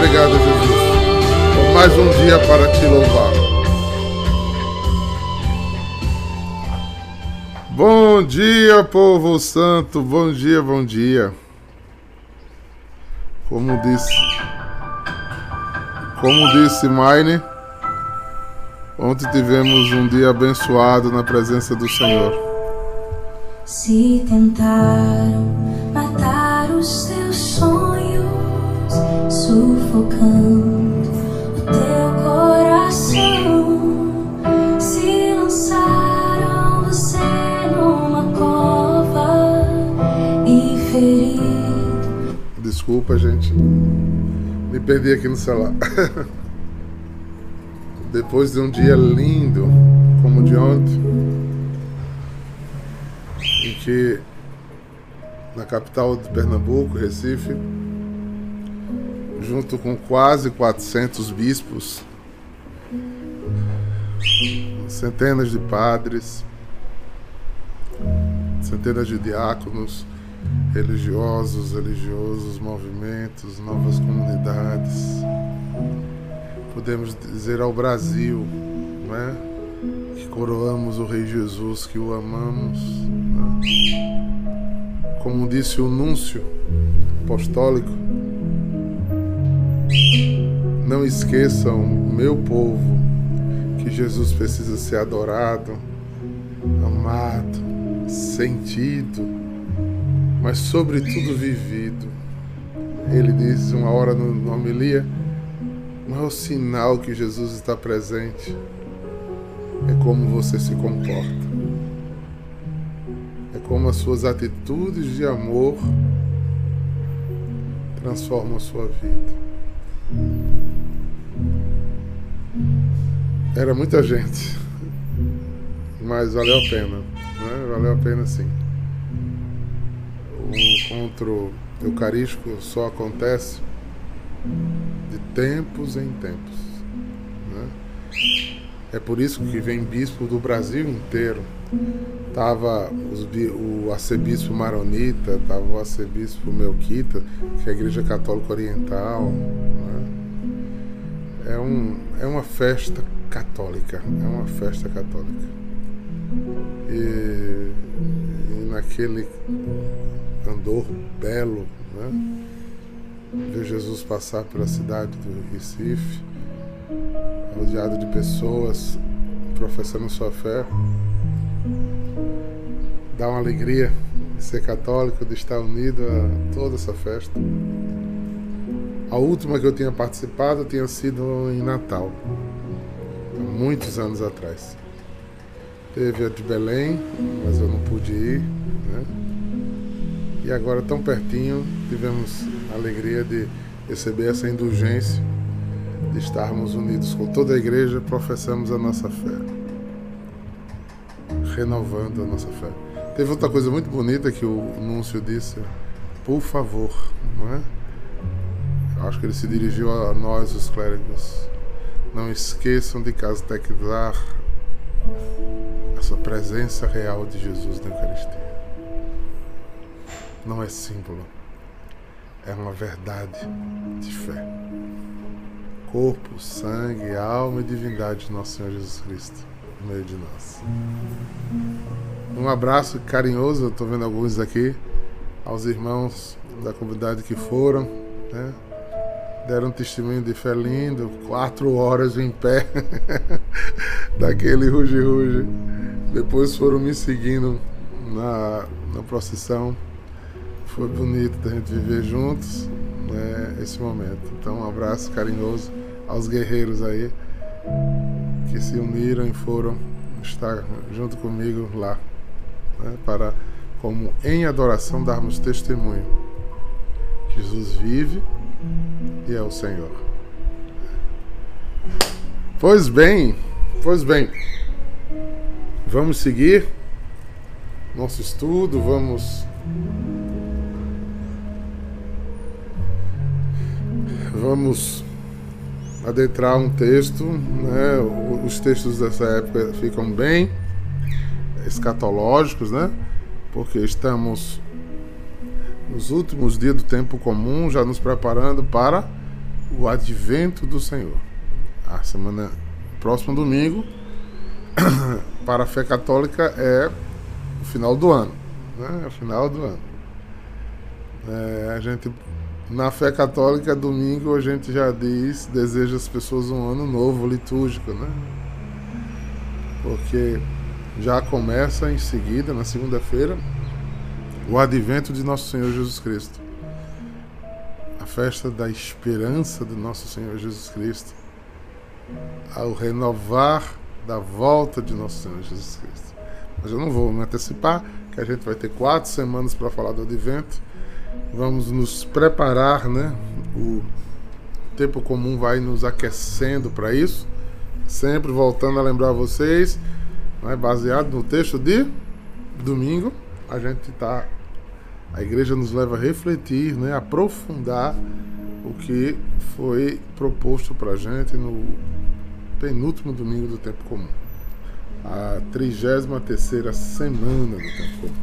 obrigado, Jesus, por mais um dia para te louvar. Bom dia, povo santo. Bom dia, bom dia. Como disse, como disse Maine, ontem tivemos um dia abençoado na presença do Senhor. Se tentaram matar os Desculpa, gente. Me perdi aqui no celular. Depois de um dia lindo, como o de ontem, em que na capital de Pernambuco, Recife, junto com quase 400 bispos, centenas de padres, centenas de diáconos, religiosos, religiosos, movimentos, novas comunidades. Podemos dizer ao Brasil, não é? Que coroamos o Rei Jesus, que o amamos. Né? Como disse o núncio apostólico, não esqueçam, meu povo, que Jesus precisa ser adorado, amado, sentido, mas sobretudo vivido. Ele diz uma hora no, homilia, o maior sinal que Jesus está presente é como você se comporta. É como as suas atitudes de amor transformam a sua vida. Era muita gente, mas valeu a pena, né? Valeu a pena sim. O encontro eucarístico só acontece de tempos em tempos. Né? É por isso que vem bispo do Brasil inteiro. Tava os, o arcebispo Maronita, tava o arcebispo Melquita, que é a Igreja Católica Oriental. Né? É, um, é uma festa católica, é uma festa católica. E, e naquele andor belo, né? ver Jesus passar pela cidade do Recife, rodeado de pessoas professando sua fé, dá uma alegria de ser católico, de estar unido a toda essa festa. A última que eu tinha participado tinha sido em Natal, muitos anos atrás. Teve a de Belém, mas eu não pude ir. Né? E agora, tão pertinho, tivemos a alegria de receber essa indulgência, de estarmos unidos com toda a igreja, professamos a nossa fé, renovando a nossa fé. Teve outra coisa muito bonita que o Núncio disse, por favor, não é? Acho que ele se dirigiu a nós, os clérigos. Não esqueçam de catequizar essa presença real de Jesus na Eucaristia. Não é símbolo, é uma verdade de fé. Corpo, sangue, alma e divindade de nosso Senhor Jesus Cristo no meio de nós. Um abraço carinhoso, eu estou vendo alguns aqui, aos irmãos da comunidade que foram, né? deram um testemunho de fé lindo, quatro horas em pé, daquele ruge-ruge. Depois foram me seguindo na, na procissão. Foi bonito da gente viver juntos né, esse momento. Então, um abraço carinhoso aos guerreiros aí que se uniram e foram estar junto comigo lá, né, para, como em adoração, darmos testemunho. Jesus vive e é o Senhor. Pois bem, pois bem, vamos seguir nosso estudo, vamos vamos adentrar um texto, né? Os textos dessa época ficam bem escatológicos, né? Porque estamos nos últimos dias do tempo comum, já nos preparando para o advento do Senhor. A semana próximo domingo para a fé católica é o final do ano, né? É o final do ano. É, a gente na fé católica domingo a gente já diz deseja às pessoas um ano novo litúrgico, né? Porque já começa em seguida na segunda-feira o advento de nosso Senhor Jesus Cristo. A festa da esperança do nosso Senhor Jesus Cristo. Ao renovar da volta de nosso Senhor Jesus Cristo. Mas eu não vou me antecipar, que a gente vai ter quatro semanas para falar do advento. Vamos nos preparar, né? O tempo comum vai nos aquecendo para isso. Sempre voltando a lembrar vocês, né, baseado no texto de domingo, a gente está a igreja nos leva a refletir, né, aprofundar o que foi proposto para a gente no penúltimo domingo do tempo comum, a 33 semana do tempo comum.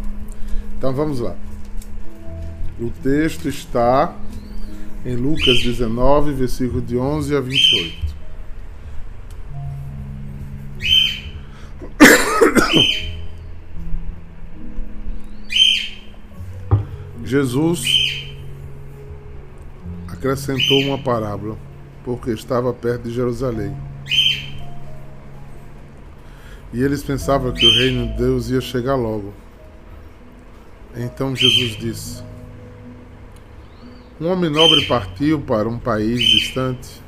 Então vamos lá. O texto está em Lucas 19, versículo de 11 a 28. Jesus acrescentou uma parábola, porque estava perto de Jerusalém. E eles pensavam que o reino de Deus ia chegar logo. Então Jesus disse: Um homem nobre partiu para um país distante.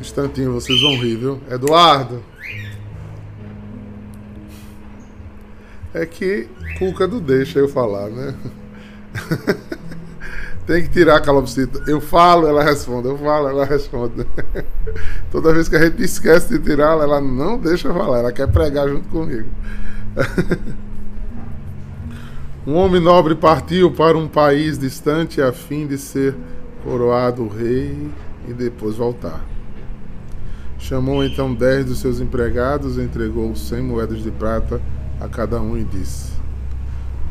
Instantinho, vocês vão rir, viu? Eduardo! É que Cuca não deixa eu falar, né? Tem que tirar a calopsita. Eu falo, ela responde. Eu falo, ela responde. Toda vez que a gente esquece de tirá-la, ela não deixa falar. Ela quer pregar junto comigo. um homem nobre partiu para um país distante a fim de ser coroado rei e depois voltar. Chamou então dez dos seus empregados, entregou cem moedas de prata a cada um e disse: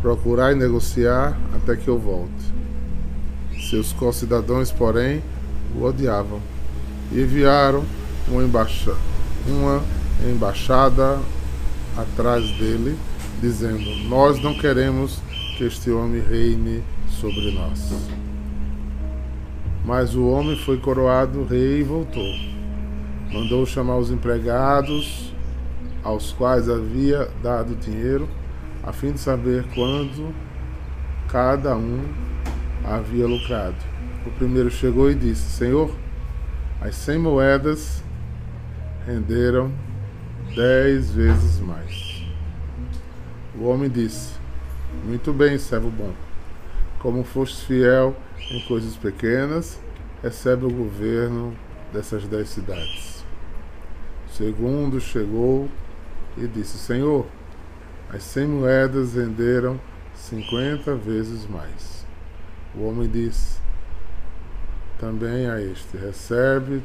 Procurai negociar até que eu volte. Seus concidadãos, porém, o odiavam e enviaram uma, uma embaixada atrás dele, dizendo: Nós não queremos que este homem reine sobre nós. Mas o homem foi coroado rei e voltou. Mandou chamar os empregados, aos quais havia dado dinheiro a fim de saber quanto cada um havia lucrado. O primeiro chegou e disse: Senhor, as cem moedas renderam dez vezes mais. O homem disse: Muito bem, servo bom. Como foste fiel em coisas pequenas, recebe o governo dessas dez cidades. O segundo chegou e disse: Senhor, as cem moedas renderam cinquenta vezes mais. O homem disse também a este: Recebe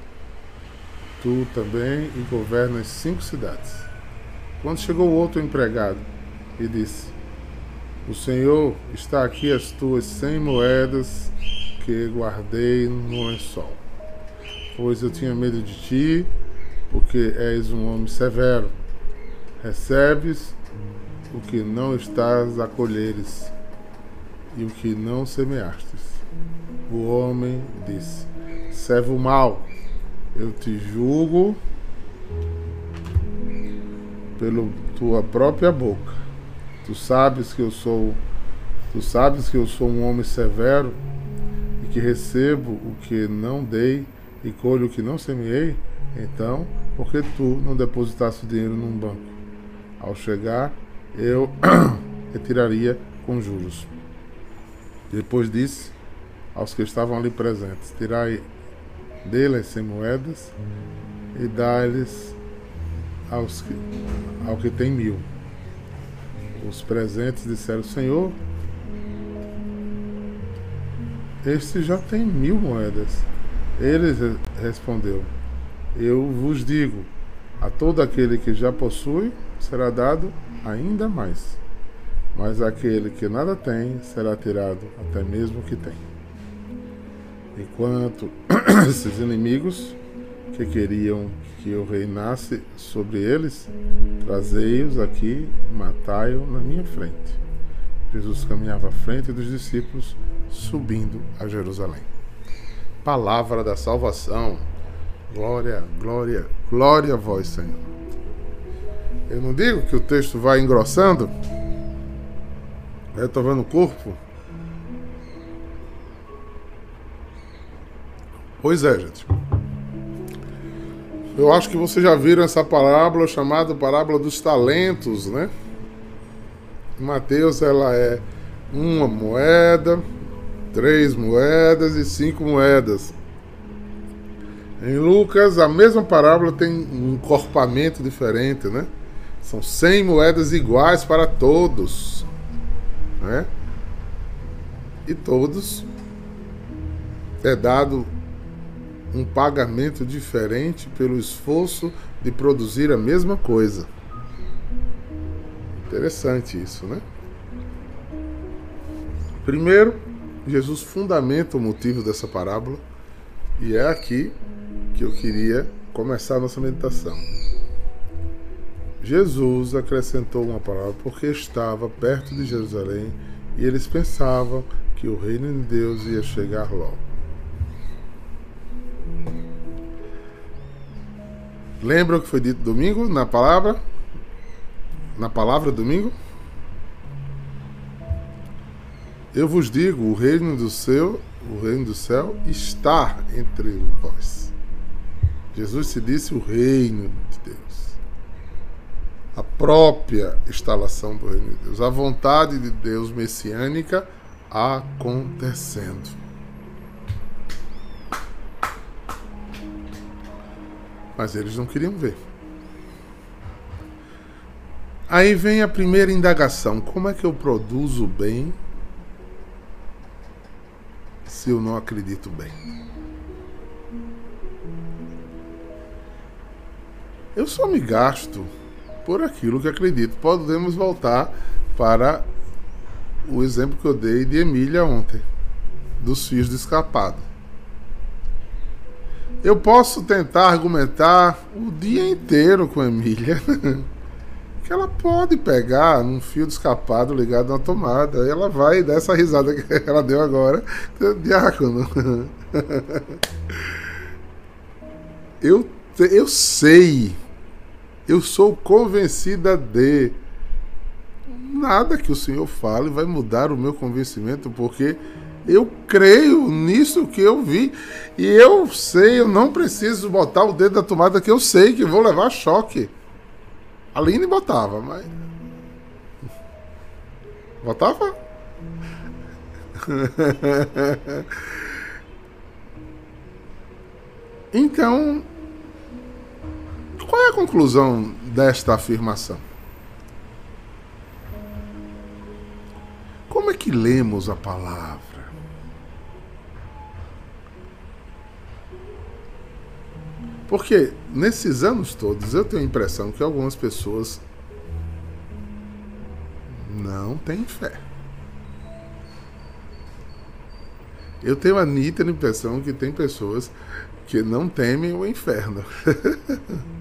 tu também e governa as cinco cidades. Quando chegou o outro empregado e disse: O Senhor está aqui as tuas cem moedas que guardei no lençol. Pois eu tinha medo de ti, porque és um homem severo. Recebes o que não estás a colheres e o que não semeastes. O homem disse: Servo mau, eu te julgo pela tua própria boca. Tu sabes que eu sou Tu sabes que eu sou um homem severo e que recebo o que não dei e colho o que não semeei? Então, por que tu não depositaste o dinheiro num banco? Ao chegar, eu retiraria com juros. Depois disse aos que estavam ali presentes: Tirai deles sem moedas e dá-lhes aos que, ao que tem mil. Os presentes disseram: Senhor, este já tem mil moedas. Ele respondeu: Eu vos digo, a todo aquele que já possui será dado ainda mais. Mas aquele que nada tem será tirado até mesmo o que tem. enquanto esses inimigos que queriam que eu reinasse sobre eles, trazei-os aqui, matai-o na minha frente. Jesus caminhava à frente dos discípulos, subindo a Jerusalém. Palavra da salvação. Glória, glória, glória a vós, Senhor. Eu não digo que o texto vai engrossando, eu estou vendo o corpo. Pois é, gente. Eu acho que vocês já viram essa parábola chamada parábola dos talentos, né? Mateus ela é uma moeda, três moedas e cinco moedas. Em Lucas, a mesma parábola tem um encorpamento diferente, né? São cem moedas iguais para todos, né? E todos é dado um pagamento diferente pelo esforço de produzir a mesma coisa. Interessante isso, né? Primeiro, Jesus fundamenta o motivo dessa parábola e é aqui que eu queria começar a nossa meditação. Jesus acrescentou uma palavra porque estava perto de Jerusalém e eles pensavam que o reino de Deus ia chegar logo. Lembra o que foi dito domingo na palavra? Na palavra domingo? Eu vos digo, o reino do céu, o reino do céu está entre vós. Jesus se disse o reino de Deus. A própria instalação do reino de Deus, a vontade de Deus messiânica acontecendo. Mas eles não queriam ver. Aí vem a primeira indagação: como é que eu produzo bem se eu não acredito bem? Eu só me gasto por aquilo que acredito. Podemos voltar para o exemplo que eu dei de Emília ontem, dos fios do escapado. Eu posso tentar argumentar o dia inteiro com a Emília que ela pode pegar um fio de escapado ligado na tomada. Ela vai dar essa risada que ela deu agora. Diácono. Eu, eu sei. Eu sou convencida de. Nada que o Senhor fale vai mudar o meu convencimento, porque eu creio nisso que eu vi. E eu sei, eu não preciso botar o dedo na tomada que eu sei que vou levar choque. A Aline botava, mas. Botava? então, qual é a conclusão desta afirmação? Como é que lemos a palavra? Porque nesses anos todos eu tenho a impressão que algumas pessoas não têm fé. Eu tenho a nítida impressão que tem pessoas que não temem o inferno.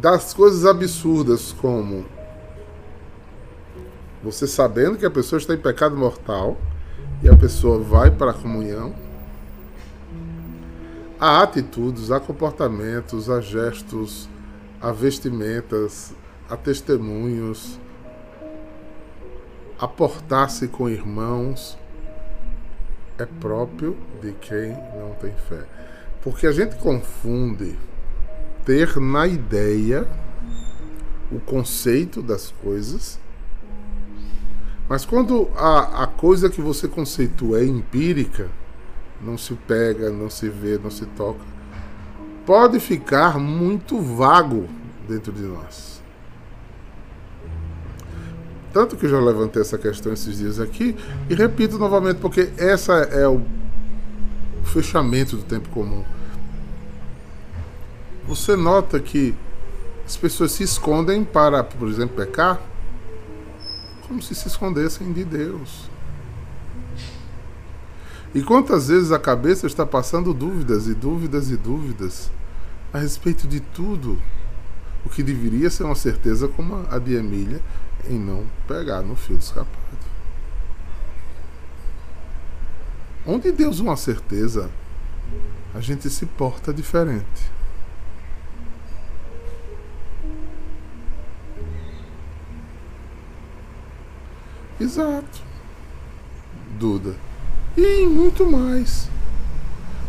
das coisas absurdas como você sabendo que a pessoa está em pecado mortal e a pessoa vai para a comunhão, há atitudes, há comportamentos, há gestos, há vestimentas, há testemunhos, a portar-se com irmãos é próprio de quem não tem fé. Porque a gente confunde ter na ideia o conceito das coisas mas quando a, a coisa que você conceitua é empírica, não se pega, não se vê, não se toca, pode ficar muito vago dentro de nós. Tanto que eu já levantei essa questão esses dias aqui e repito novamente, porque essa é o fechamento do tempo comum. Você nota que as pessoas se escondem para, por exemplo, pecar como se se escondessem de Deus. E quantas vezes a cabeça está passando dúvidas e dúvidas e dúvidas a respeito de tudo, o que deveria ser uma certeza como a de Emília em não pegar no fio escapado. Onde Deus uma certeza, a gente se porta diferente. Exato. Duda. E muito mais.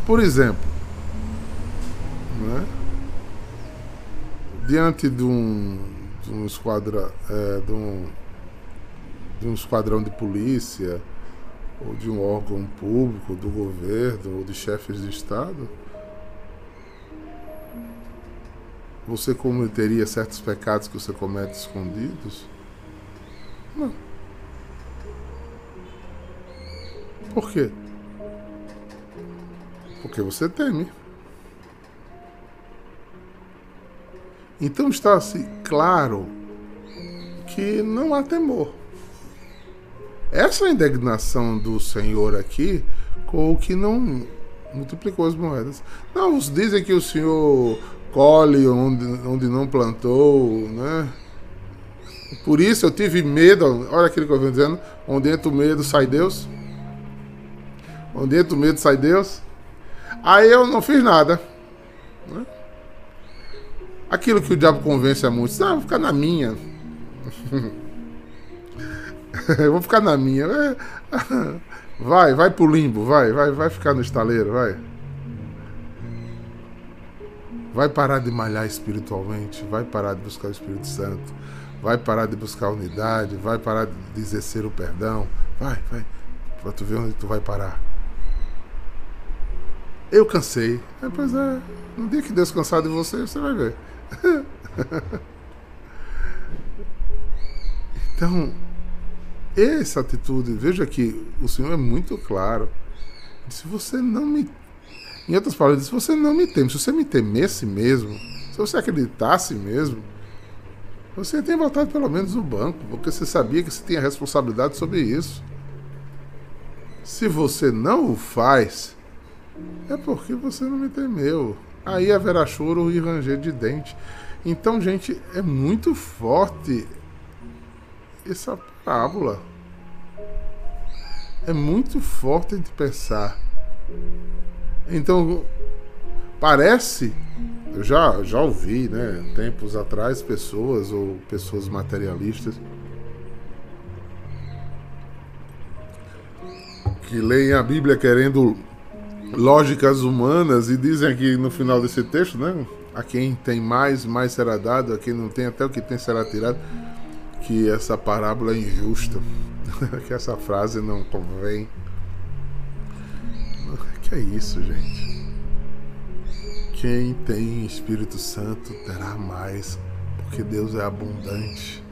Por exemplo, né? diante de um, de um esquadra, é, de, um, de um esquadrão de polícia ou de um órgão público, do governo ou de chefes de Estado, você cometeria certos pecados que você comete escondidos? Não. Por quê? Porque você teme. Então está-se claro que não há temor. Essa indignação do Senhor aqui com o que não multiplicou as moedas. Não, os dizem que o Senhor colhe onde, onde não plantou, né? Por isso eu tive medo. Olha aquilo que eu venho dizendo. Onde entra o medo, sai Deus. Onde entra o medo, sai Deus. Aí eu não fiz nada. Né? Aquilo que o diabo convence a muitos. Ah, vou ficar na minha. vou ficar na minha. Vai, vai pro limbo, vai, vai, vai ficar no estaleiro, vai. Vai parar de malhar espiritualmente, vai parar de buscar o Espírito Santo, vai parar de buscar unidade, vai parar de exercer o perdão, vai, vai, pra tu ver onde tu vai parar. Eu cansei. É, pois é, no dia que Deus cansar de você, você vai ver. então, essa atitude, veja que o Senhor é muito claro. Se você não me. Em outras palavras, se você não me teme, se você me temesse mesmo, se você acreditasse mesmo, você tem voltado pelo menos no banco, porque você sabia que você tinha responsabilidade sobre isso. Se você não o faz, é porque você não me temeu. Aí haverá choro e ranger de dente. Então, gente, é muito forte essa parábola. É muito forte de pensar. Então, parece, eu já, já ouvi, né, tempos atrás, pessoas ou pessoas materialistas que leem a Bíblia querendo lógicas humanas e dizem aqui no final desse texto, né? A quem tem mais, mais será dado, a quem não tem, até o que tem será tirado. Que essa parábola é injusta, que essa frase não convém. Que é isso, gente? Quem tem Espírito Santo terá mais, porque Deus é abundante.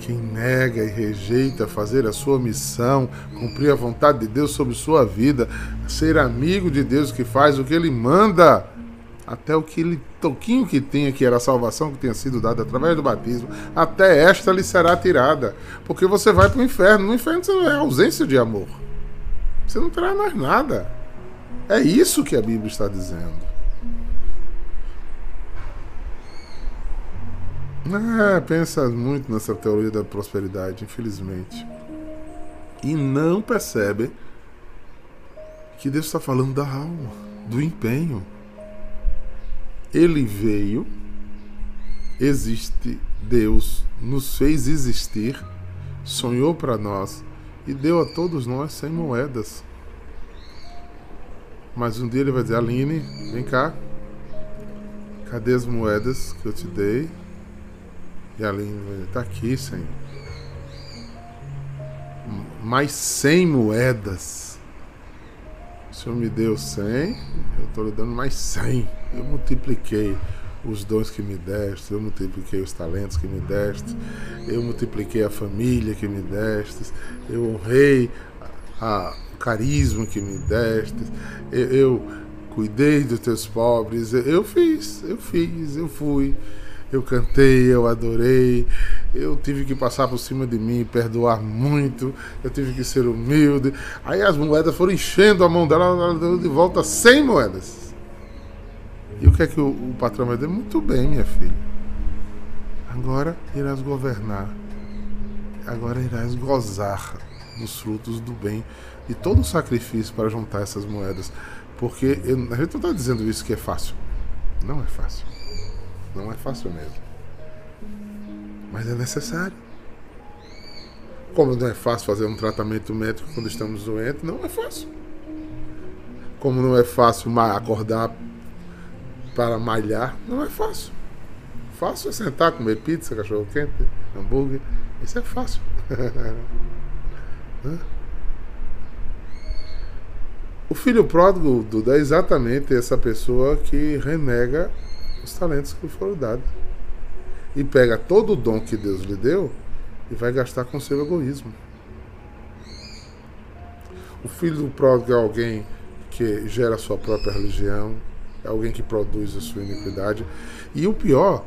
Quem nega e rejeita fazer a sua missão, cumprir a vontade de Deus sobre sua vida, ser amigo de Deus que faz o que ele manda, até o que ele toquinho que tinha, que era a salvação que tinha sido dada através do batismo, até esta lhe será tirada. Porque você vai para o inferno. No inferno você é ausência de amor. Você não terá mais nada. É isso que a Bíblia está dizendo. Ah, pensa muito nessa teoria da prosperidade, infelizmente. E não percebe que Deus está falando da alma, do empenho. Ele veio, existe, Deus nos fez existir, sonhou para nós e deu a todos nós sem moedas. Mas um dia ele vai dizer: Aline, vem cá, cadê as moedas que eu te dei? E a língua está aqui, Senhor. Mais 100 moedas. O Senhor me deu 100, eu estou lhe dando mais 100. Eu multipliquei os dons que me deste, eu multipliquei os talentos que me deste, eu multipliquei a família que me deste, eu honrei a, o carisma que me deste, eu, eu cuidei dos teus pobres, eu fiz, eu fiz, eu fui. Eu cantei, eu adorei, eu tive que passar por cima de mim, perdoar muito, eu tive que ser humilde. Aí as moedas foram enchendo a mão dela, ela deu de volta 100 moedas. E o que é que o, o patrão vai dizer? Muito bem, minha filha. Agora irás governar. Agora irás gozar dos frutos do bem e todo o sacrifício para juntar essas moedas. Porque eu, a gente não está dizendo isso que é fácil. Não é fácil. Não é fácil mesmo. Mas é necessário. Como não é fácil fazer um tratamento médico quando estamos doentes, não é fácil. Como não é fácil acordar para malhar, não é fácil. Fácil é sentar, comer pizza, cachorro quente, hambúrguer. Isso é fácil. o filho pródigo, Duda, é exatamente essa pessoa que renega os talentos que foram dados. E pega todo o dom que Deus lhe deu e vai gastar com seu egoísmo. O filho do pródigo é alguém que gera a sua própria religião, é alguém que produz a sua iniquidade. E o pior,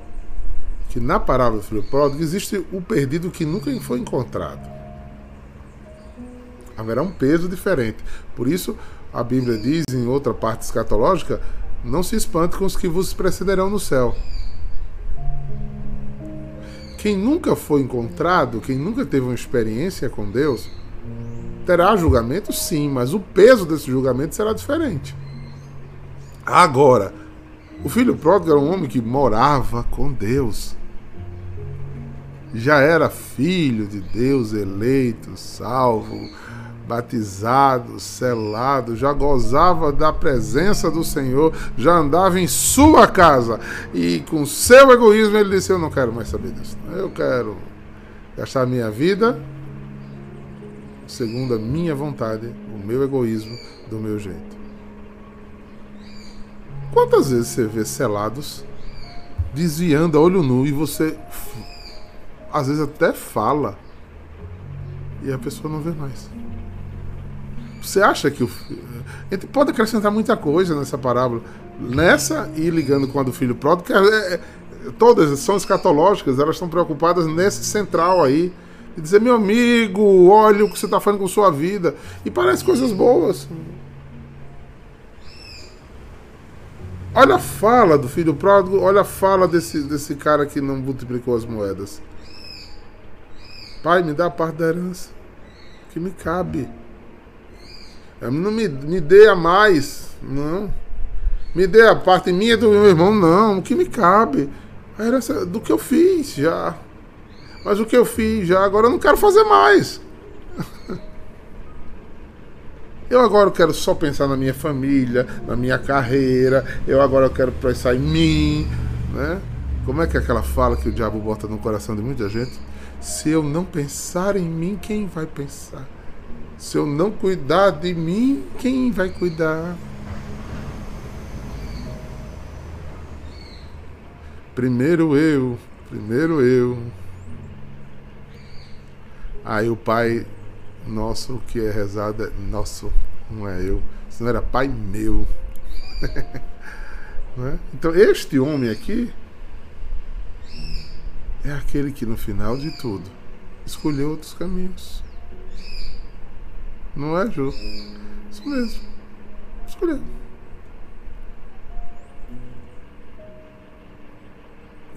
que na parábola do filho pródigo existe o perdido que nunca foi encontrado. Haverá um peso diferente. Por isso, a Bíblia diz em outra parte escatológica não se espante com os que vos precederão no céu. Quem nunca foi encontrado, quem nunca teve uma experiência com Deus, terá julgamento sim, mas o peso desse julgamento será diferente. Agora, o filho pródigo era um homem que morava com Deus. Já era filho de Deus, eleito, salvo, batizado, selado, já gozava da presença do Senhor, já andava em sua casa e com seu egoísmo ele disse: Eu não quero mais saber disso, eu quero gastar minha vida segundo a minha vontade, o meu egoísmo, do meu jeito. Quantas vezes você vê selados desviando a olho nu e você às vezes até fala e a pessoa não vê mais? Você acha que o. Gente pode acrescentar muita coisa nessa parábola. Nessa e ligando com a do filho pródigo, que é, é, todas são escatológicas, elas estão preocupadas nesse central aí. E dizer, meu amigo, olha o que você está fazendo com sua vida. E parece coisas boas. Olha a fala do filho pródigo, olha a fala desse, desse cara que não multiplicou as moedas. Pai, me dá a parte da herança que me cabe. Não me, me dê a mais, não. Me dê a parte minha do meu irmão, não. O que me cabe? A herança do que eu fiz já. Mas o que eu fiz já, agora eu não quero fazer mais. Eu agora quero só pensar na minha família, na minha carreira. Eu agora quero pensar em mim, né? Como é que é aquela fala que o diabo bota no coração de muita gente? Se eu não pensar em mim, quem vai pensar? Se eu não cuidar de mim, quem vai cuidar? Primeiro eu, primeiro eu. Aí o Pai nosso que é rezado é nosso, não é eu. Senão era Pai meu. é? Então este homem aqui é aquele que no final de tudo escolheu outros caminhos. Não é justo. Isso mesmo. Escolher.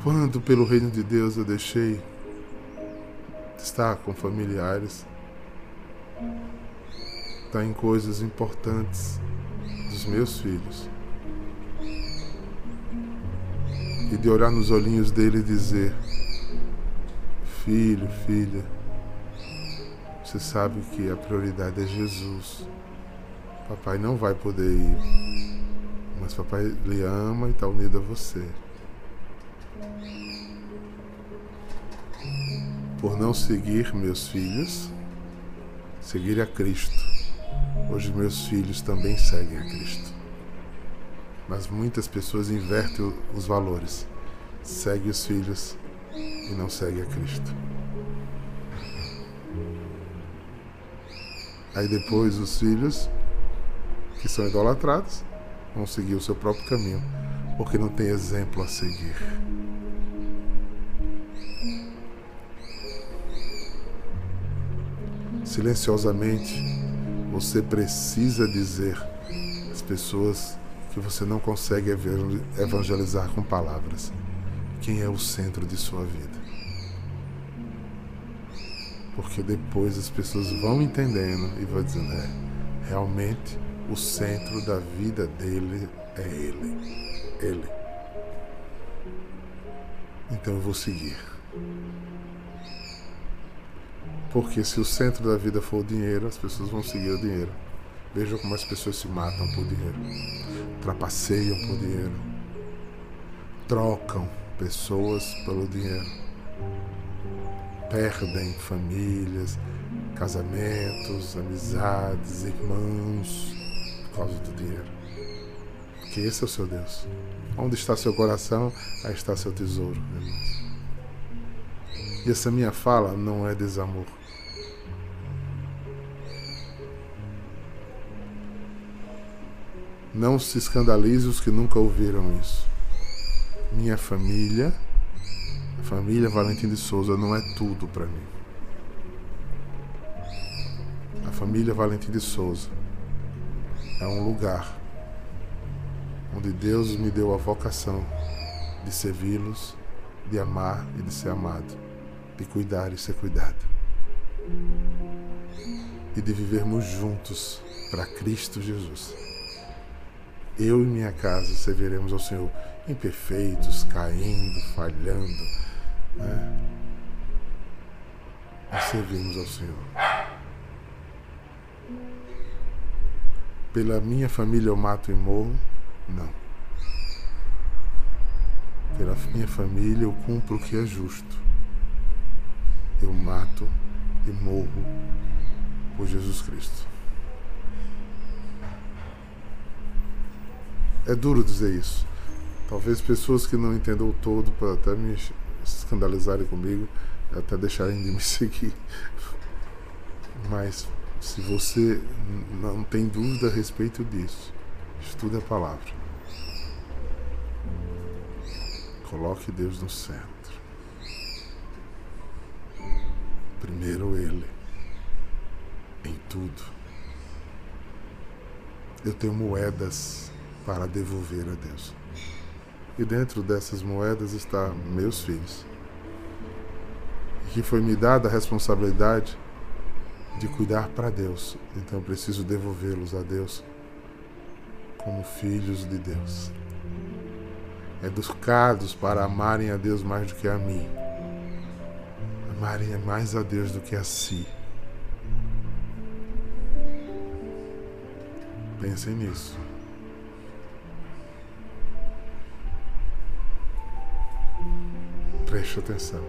Quando pelo reino de Deus eu deixei de estar com familiares, estar tá em coisas importantes dos meus filhos, e de olhar nos olhinhos dele e dizer: Filho, filha, você sabe que a prioridade é Jesus. Papai não vai poder ir, mas papai lhe ama e está unido a você. Por não seguir meus filhos, seguir a Cristo. Hoje meus filhos também seguem a Cristo. Mas muitas pessoas invertem os valores. Segue os filhos e não segue a Cristo. Aí depois os filhos, que são idolatrados, vão seguir o seu próprio caminho, porque não tem exemplo a seguir. Silenciosamente, você precisa dizer às pessoas que você não consegue evangelizar com palavras quem é o centro de sua vida. Porque depois as pessoas vão entendendo e vão dizendo: é, realmente o centro da vida dele é ele. Ele. Então eu vou seguir. Porque se o centro da vida for o dinheiro, as pessoas vão seguir o dinheiro. Vejam como as pessoas se matam por dinheiro, trapaceiam por dinheiro, trocam pessoas pelo dinheiro, perdem famílias, casamentos, amizades, irmãos por causa do dinheiro. Porque esse é o seu Deus. Onde está seu coração, aí está seu tesouro, irmãos. E essa minha fala não é desamor. Não se escandalize os que nunca ouviram isso. Minha família, família Valentim de Souza não é tudo para mim. A família Valentim de Souza é um lugar onde Deus me deu a vocação de servi-los, de amar e de ser amado, de cuidar e ser cuidado, e de vivermos juntos para Cristo Jesus eu e minha casa serviremos ao Senhor imperfeitos, caindo, falhando. Né? Nós servimos ao Senhor. Pela minha família eu mato e morro? Não. Pela minha família eu cumpro o que é justo. Eu mato e morro por Jesus Cristo. É duro dizer isso. Talvez pessoas que não entendam o todo para até me escandalizarem comigo, até deixarem de me seguir. Mas se você não tem dúvida a respeito disso, estude a palavra. Coloque Deus no centro. Primeiro Ele, em tudo. Eu tenho moedas para devolver a Deus. E dentro dessas moedas está meus filhos. E que foi me dada a responsabilidade de cuidar para Deus. Então eu preciso devolvê-los a Deus como filhos de Deus. Educados para amarem a Deus mais do que a mim. Amarem mais a Deus do que a si. Pensem nisso. Preste atenção.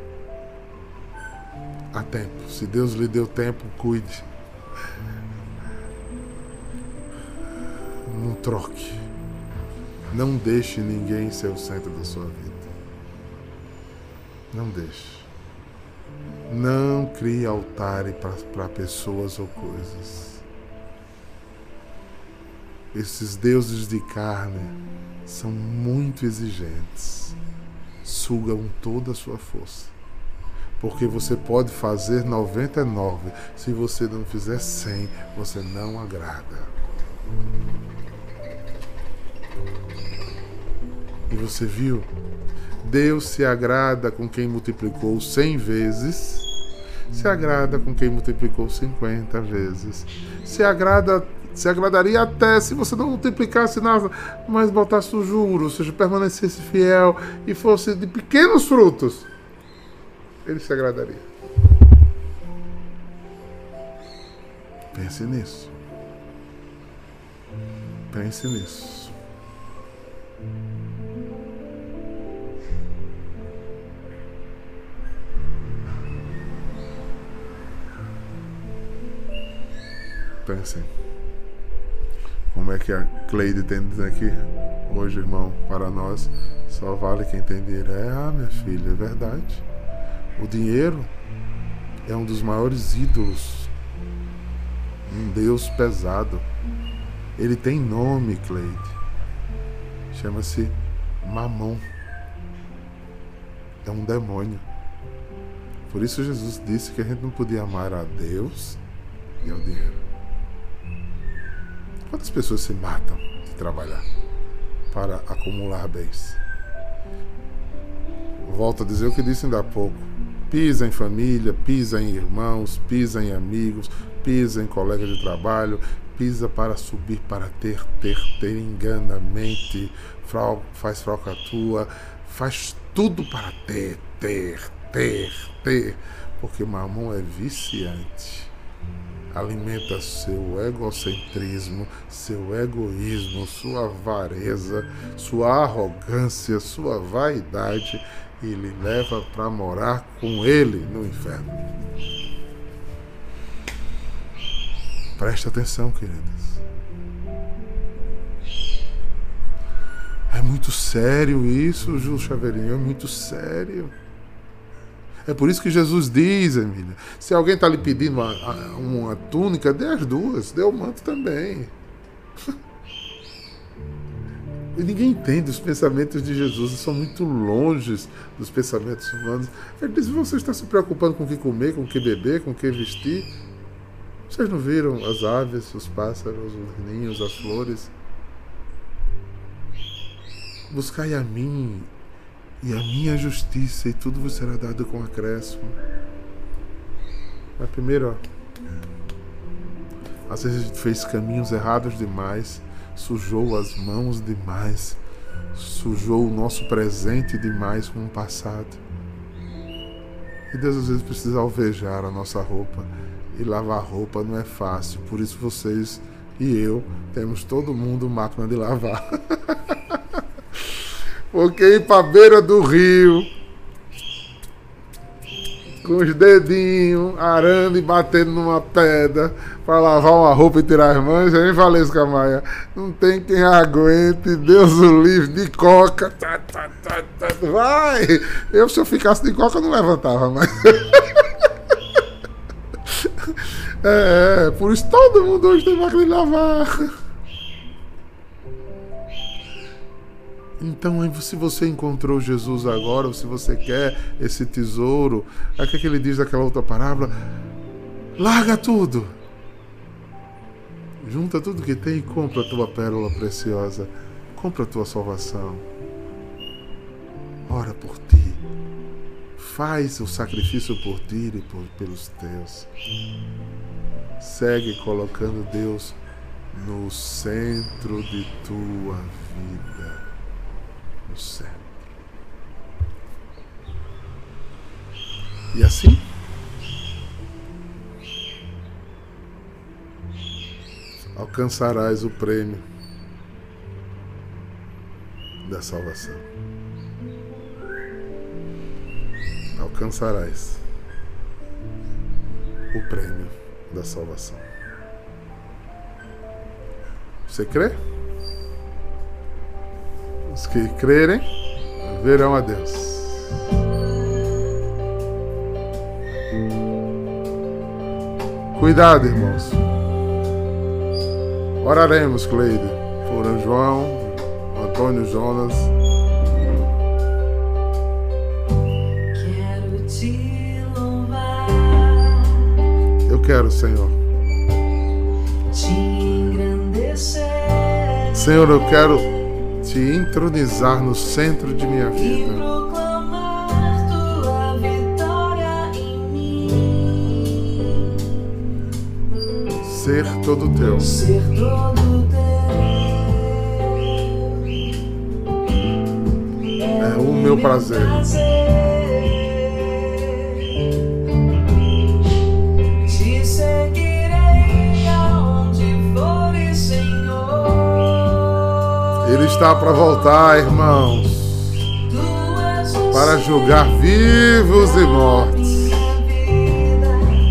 Há tempo. Se Deus lhe deu tempo, cuide. Não troque. Não deixe ninguém ser o centro da sua vida. Não deixe. Não crie altar para pessoas ou coisas. Esses deuses de carne são muito exigentes sugam toda a sua força. Porque você pode fazer 99, se você não fizer 100, você não agrada. E você viu? Deus se agrada com quem multiplicou 100 vezes, se agrada com quem multiplicou 50 vezes, se agrada se agradaria até se você não multiplicasse nada, mas botasse o juro, ou seja, permanecesse fiel e fosse de pequenos frutos. Ele se agradaria. Pense nisso. Pense nisso. Pensem. Como é que a Cleide tem aqui hoje, irmão, para nós? Só vale quem tem dinheiro. É, ah, minha filha, é verdade. O dinheiro é um dos maiores ídolos. Um Deus pesado. Ele tem nome, Cleide. Chama-se Mamon. É um demônio. Por isso Jesus disse que a gente não podia amar a Deus e ao dinheiro. Quantas pessoas se matam de trabalhar para acumular bens? Volto a dizer o que disse ainda há pouco. Pisa em família, pisa em irmãos, pisa em amigos, pisa em colegas de trabalho, pisa para subir, para ter, ter, ter, engana mente, faz falcatrua, faz tudo para ter, ter, ter, ter, porque mamão é viciante. Alimenta seu egocentrismo, seu egoísmo, sua avareza, sua arrogância, sua vaidade e lhe leva para morar com ele no inferno. Preste atenção, queridas. É muito sério isso, Ju Chaveirinho, é muito sério. É por isso que Jesus diz, Emília, se alguém está lhe pedindo uma, uma túnica, dê as duas, dê o manto também. E ninguém entende os pensamentos de Jesus, são muito longes dos pensamentos humanos. Ele diz: você está se preocupando com o que comer, com o que beber, com o que vestir. Vocês não viram as aves, os pássaros, os ninhos, as flores? Buscai a mim e a minha justiça, e tudo vos será dado com acréscimo. Mas primeiro, ó, às vezes fez caminhos errados demais sujou as mãos demais, sujou o nosso presente demais com o passado. E Deus às vezes precisa alvejar a nossa roupa. E lavar roupa não é fácil. Por isso vocês e eu temos todo mundo máquina de lavar. Porque ir para a beira do rio com os dedinhos, arando e batendo numa pedra para lavar uma roupa e tirar as manchas, hein, Valesca Maia? Não tem quem aguente, Deus o livre, de coca. Tá, tá, tá, tá, vai! Eu, se eu ficasse de coca, não levantava mais. é, é, por isso todo mundo hoje tem máquina de lavar. Então, se você encontrou Jesus agora, ou se você quer esse tesouro, é o que ele diz daquela outra parábola? Larga tudo. Junta tudo que tem e compra a tua pérola preciosa. Compra a tua salvação. Ora por ti. Faz o sacrifício por ti e por, pelos teus. Segue colocando Deus no centro de tua vida centro. E assim, alcançarás o prêmio da salvação. Alcançarás o prêmio da salvação. Você crê? Os que crerem verão a Deus. Cuidado, irmãos. Oraremos, Cleide, por João, Antônio Jonas. Quero te louvar. Eu quero, Senhor. Te engrandecer. Senhor, eu quero te entronizar no centro de minha E vida. proclamar tua vitória em mim. Ser todo teu. Ser todo teu. É o meu prazer. Ele está para voltar, irmãos, para julgar vivos e mortos.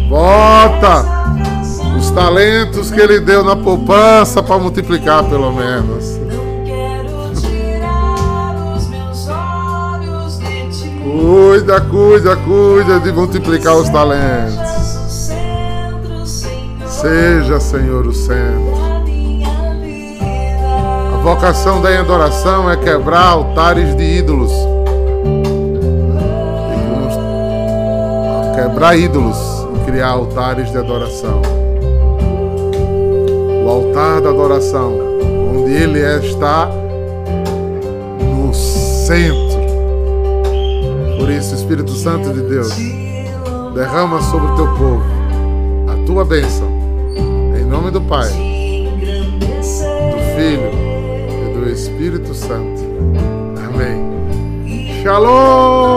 Bota os talentos que ele deu na poupança para multiplicar, pelo menos. Cuida, cuida, cuida de multiplicar os talentos. Seja, Senhor, o centro. Vocação da adoração é quebrar altares de ídolos. Quebrar ídolos e criar altares de adoração. altar da adoração, onde Ele está no centro. Por isso, Espírito Santo de Deus, derrama sobre o teu povo a tua bênção, em nome do Pai, do Filho Amém. Shalom!